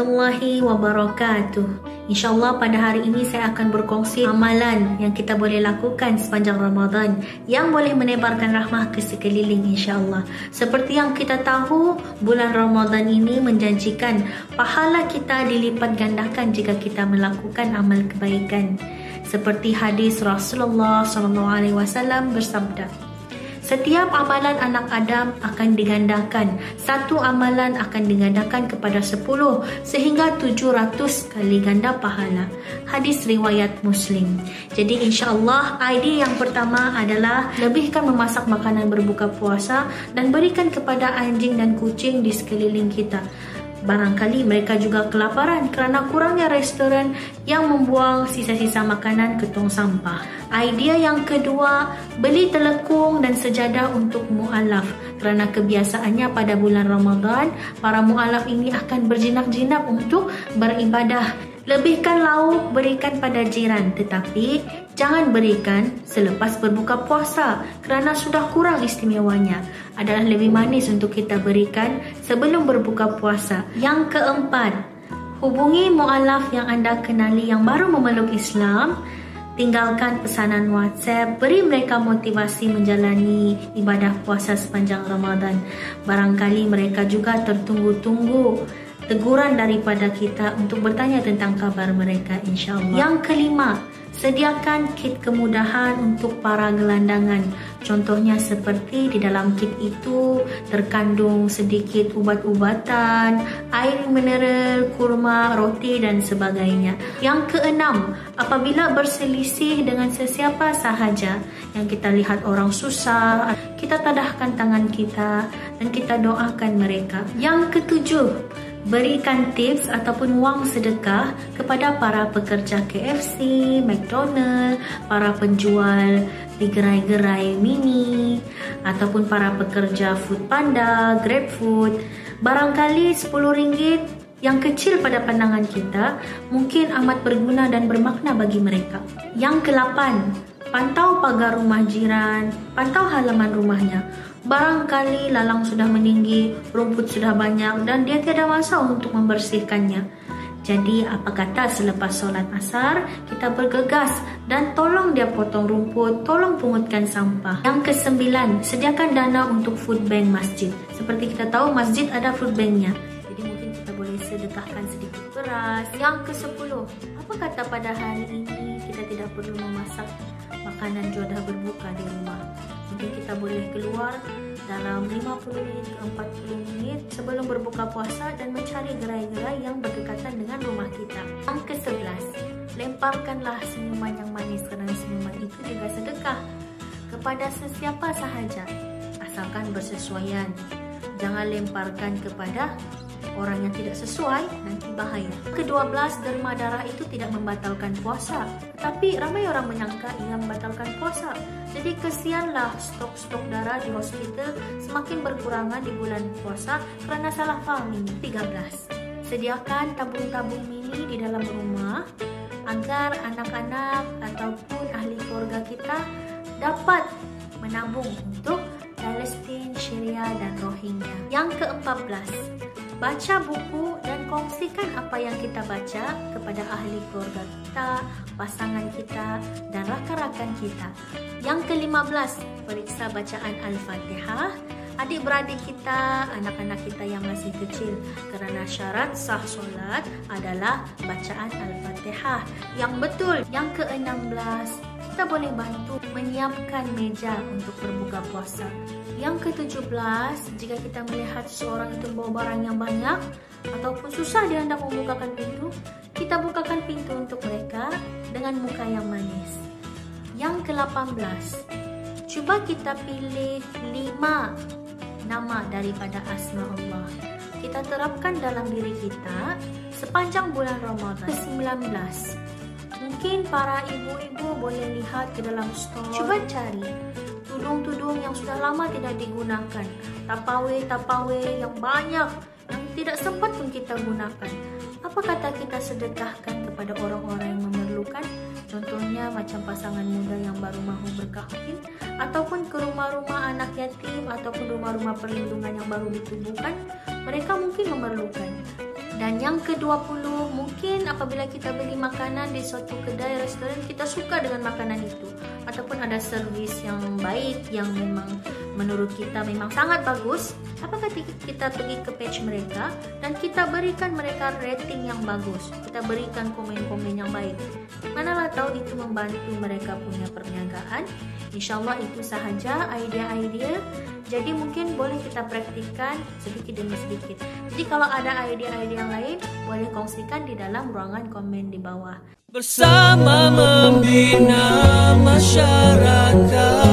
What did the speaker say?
warahmatullahi wabarakatuh. InsyaAllah pada hari ini saya akan berkongsi amalan yang kita boleh lakukan sepanjang Ramadan yang boleh menebarkan rahmah ke sekeliling insyaAllah. Seperti yang kita tahu, bulan Ramadan ini menjanjikan pahala kita dilipat gandakan jika kita melakukan amal kebaikan. Seperti hadis Rasulullah SAW bersabda, Setiap amalan anak Adam akan digandakan. Satu amalan akan digandakan kepada sepuluh sehingga tujuh ratus kali ganda pahala. Hadis riwayat Muslim. Jadi insya-Allah idea yang pertama adalah lebihkan memasak makanan berbuka puasa dan berikan kepada anjing dan kucing di sekeliling kita. Barangkali mereka juga kelaparan kerana kurangnya restoran yang membuang sisa-sisa makanan ke tong sampah. Idea yang kedua, beli telekung dan sejadah untuk mu'alaf. Kerana kebiasaannya pada bulan Ramadan, para mu'alaf ini akan berjinak-jinak untuk beribadah. Lebihkan lauk berikan pada jiran tetapi jangan berikan selepas berbuka puasa kerana sudah kurang istimewanya adalah lebih manis untuk kita berikan sebelum berbuka puasa. Yang keempat, hubungi mualaf yang anda kenali yang baru memeluk Islam. Tinggalkan pesanan WhatsApp, beri mereka motivasi menjalani ibadah puasa sepanjang Ramadan. Barangkali mereka juga tertunggu-tunggu teguran daripada kita untuk bertanya tentang kabar mereka insyaAllah. Yang kelima, Sediakan kit kemudahan untuk para gelandangan. Contohnya seperti di dalam kit itu terkandung sedikit ubat-ubatan, air mineral, kurma, roti dan sebagainya. Yang keenam, apabila berselisih dengan sesiapa sahaja yang kita lihat orang susah, kita tadahkan tangan kita dan kita doakan mereka. Yang ketujuh, berikan tips ataupun wang sedekah kepada para pekerja KFC, McDonald, para penjual di gerai-gerai mini ataupun para pekerja food panda, grab food. Barangkali RM10 yang kecil pada pandangan kita mungkin amat berguna dan bermakna bagi mereka. Yang kelapan, pantau pagar rumah jiran, pantau halaman rumahnya. Barangkali lalang sudah meninggi, rumput sudah banyak dan dia tiada masa untuk membersihkannya. Jadi apa kata selepas solat asar, kita bergegas dan tolong dia potong rumput, tolong pungutkan sampah. Yang kesembilan, sediakan dana untuk food bank masjid. Seperti kita tahu masjid ada food banknya. Jadi mungkin kita boleh sedekahkan sedikit beras. Yang kesepuluh, apa kata pada hari ini kita tidak perlu memasak makanan jodoh berbuka di rumah mungkin kita boleh keluar dalam 50 minit ke 40 minit sebelum berbuka puasa dan mencari gerai-gerai yang berdekatan dengan rumah kita. Yang ke-11, lemparkanlah senyuman yang manis kerana senyuman itu juga sedekah kepada sesiapa sahaja asalkan bersesuaian. Jangan lemparkan kepada orang yang tidak sesuai nanti bahaya. Kedua belas derma darah itu tidak membatalkan puasa. Tapi ramai orang menyangka ia membatalkan puasa. Jadi kesianlah stok-stok darah di hospital semakin berkurangan di bulan puasa kerana salah faham ini. 13. Sediakan tabung-tabung mini di dalam rumah agar anak-anak ataupun ahli keluarga kita dapat menabung untuk Palestin, Syria dan Rohingya. Yang ke-14, baca buku dan kongsikan apa yang kita baca kepada ahli keluarga kita, pasangan kita dan rakan-rakan kita. Yang ke-15, periksa bacaan Al-Fatihah. Adik-beradik kita, anak-anak kita yang masih kecil kerana syarat sah solat adalah bacaan Al-Fatihah. Yang betul, yang ke-16, kita boleh bantu menyiapkan meja untuk berbuka puasa. Yang ke-17, jika kita melihat seorang itu bawa barang yang banyak ataupun susah dia hendak membukakan pintu, kita bukakan pintu untuk mereka dengan muka yang manis. Yang ke-18, cuba kita pilih lima nama daripada asma Allah. Kita terapkan dalam diri kita sepanjang bulan Ramadan. Ke-19, Mungkin para ibu-ibu boleh lihat ke dalam store. Cuba cari tudung-tudung yang sudah lama tidak digunakan. Tapawe-tapawe yang banyak yang tidak sempat pun kita gunakan. Apa kata kita sedekahkan kepada orang-orang yang memerlukan? Contohnya macam pasangan muda yang baru mahu berkahwin ataupun ke rumah-rumah anak yatim ataupun rumah-rumah perlindungan yang baru ditubuhkan, mereka mungkin memerlukan. Dan yang ke-20, mungkin apabila kita beli makanan di suatu kedai restoran, kita suka dengan makanan itu. Ataupun ada servis yang baik, yang memang menurut kita memang sangat bagus. Apakah kita pergi ke page mereka dan kita berikan mereka rating yang bagus. Kita berikan komen-komen yang baik. Manalah tahu itu membantu mereka punya perniagaan. InsyaAllah itu sahaja idea-idea jadi mungkin boleh kita praktikkan sedikit demi sedikit. Jadi kalau ada idea-idea yang lain, boleh kongsikan di dalam ruangan komen di bawah. Bersama membina masyarakat.